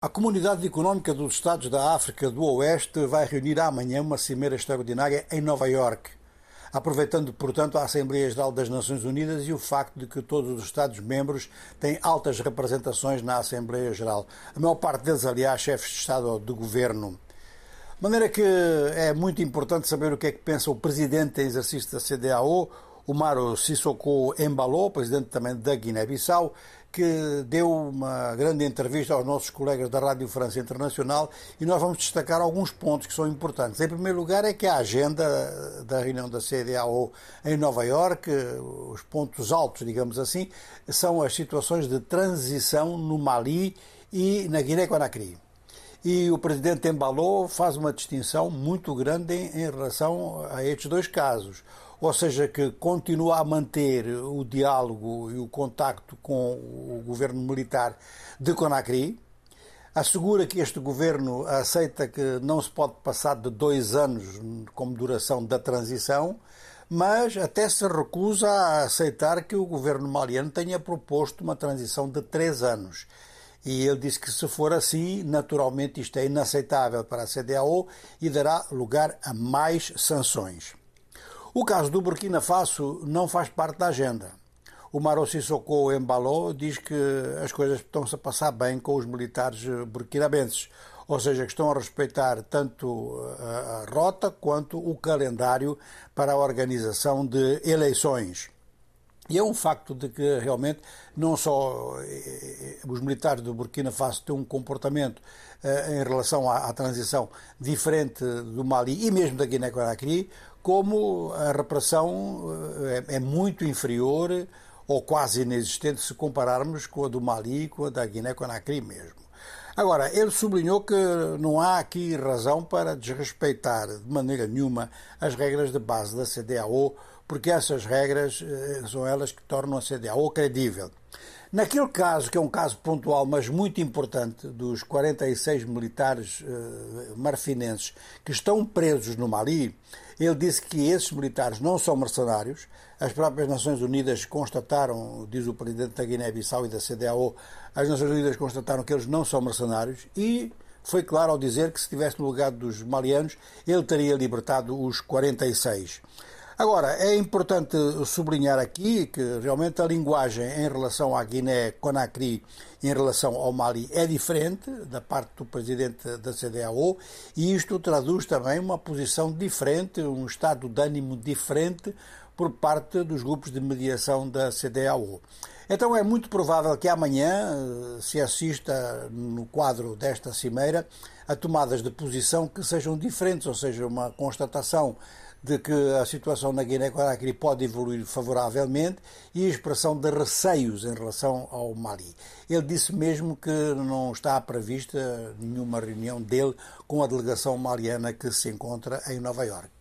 A Comunidade Económica dos Estados da África do Oeste vai reunir amanhã uma cimeira extraordinária em Nova Iorque, aproveitando, portanto, a Assembleia Geral das Nações Unidas e o facto de que todos os Estados-membros têm altas representações na Assembleia Geral. A maior parte deles, aliás, chefes de Estado ou de Governo. De maneira que é muito importante saber o que é que pensa o Presidente em exercício da CDAO, o Maro Sissoko Embalo, presidente também da Guiné-Bissau, que deu uma grande entrevista aos nossos colegas da Rádio França Internacional e nós vamos destacar alguns pontos que são importantes. Em primeiro lugar é que a agenda da reunião da CDAO em Nova Iorque, os pontos altos, digamos assim, são as situações de transição no Mali e na Guiné-Conakry. E o presidente Embalou faz uma distinção muito grande em, em relação a estes dois casos. Ou seja, que continua a manter o diálogo e o contacto com o governo militar de Conakry, assegura que este governo aceita que não se pode passar de dois anos como duração da transição, mas até se recusa a aceitar que o governo maliano tenha proposto uma transição de três anos. E ele disse que, se for assim, naturalmente isto é inaceitável para a CDAO e dará lugar a mais sanções. O caso do Burkina Faso não faz parte da agenda. O Maro Sissoko Embalo diz que as coisas estão-se a passar bem com os militares burkinabenses, ou seja, que estão a respeitar tanto a rota quanto o calendário para a organização de eleições. E é um facto de que realmente não só eh, os militares do Burkina Faso têm um comportamento eh, em relação à, transição diferente do Mali e mesmo da Guiné-Conakry, como a repressão eh, é, é muito inferior ou quase inexistente se compararmos com a do Mali e com a da Guiné-Conakry mesmo. Agora, ele sublinhou que não há aqui razão para desrespeitar de maneira nenhuma as regras de base da CDAO, porque essas regras eh, são elas que tornam a CDAO credível. Naquele caso, que é um caso pontual, mas muito importante, dos 46 militares uh, marfinenses que estão presos no Mali, ele disse que esses militares não são mercenários. As próprias Nações Unidas constataram, diz o presidente da Guiné-Bissau e da CDAO, as Nações Unidas constataram que eles não são mercenários e foi claro ao dizer que se estivesse no lugar dos malianos, ele teria libertado os 46. Agora, é importante sublinhar aqui que realmente a linguagem em relação à Guiné-Conakry, em relação ao Mali, é diferente da parte do presidente da CDAO e isto traduz também uma posição diferente, um estado de ânimo diferente por parte dos grupos de mediação da CDAO. Então é muito provável que amanhã eh, se assista, no quadro desta cimeira, a tomadas de posição que sejam diferentes, ou seja, uma constatação de que a situação na Guiné-Conakry pode evoluir favoravelmente e a expressão de receios em relação ao Mali. Ele disse mesmo que não está prevista nenhuma reunião dele com a delegação maliana que se encontra em Nova Iorque.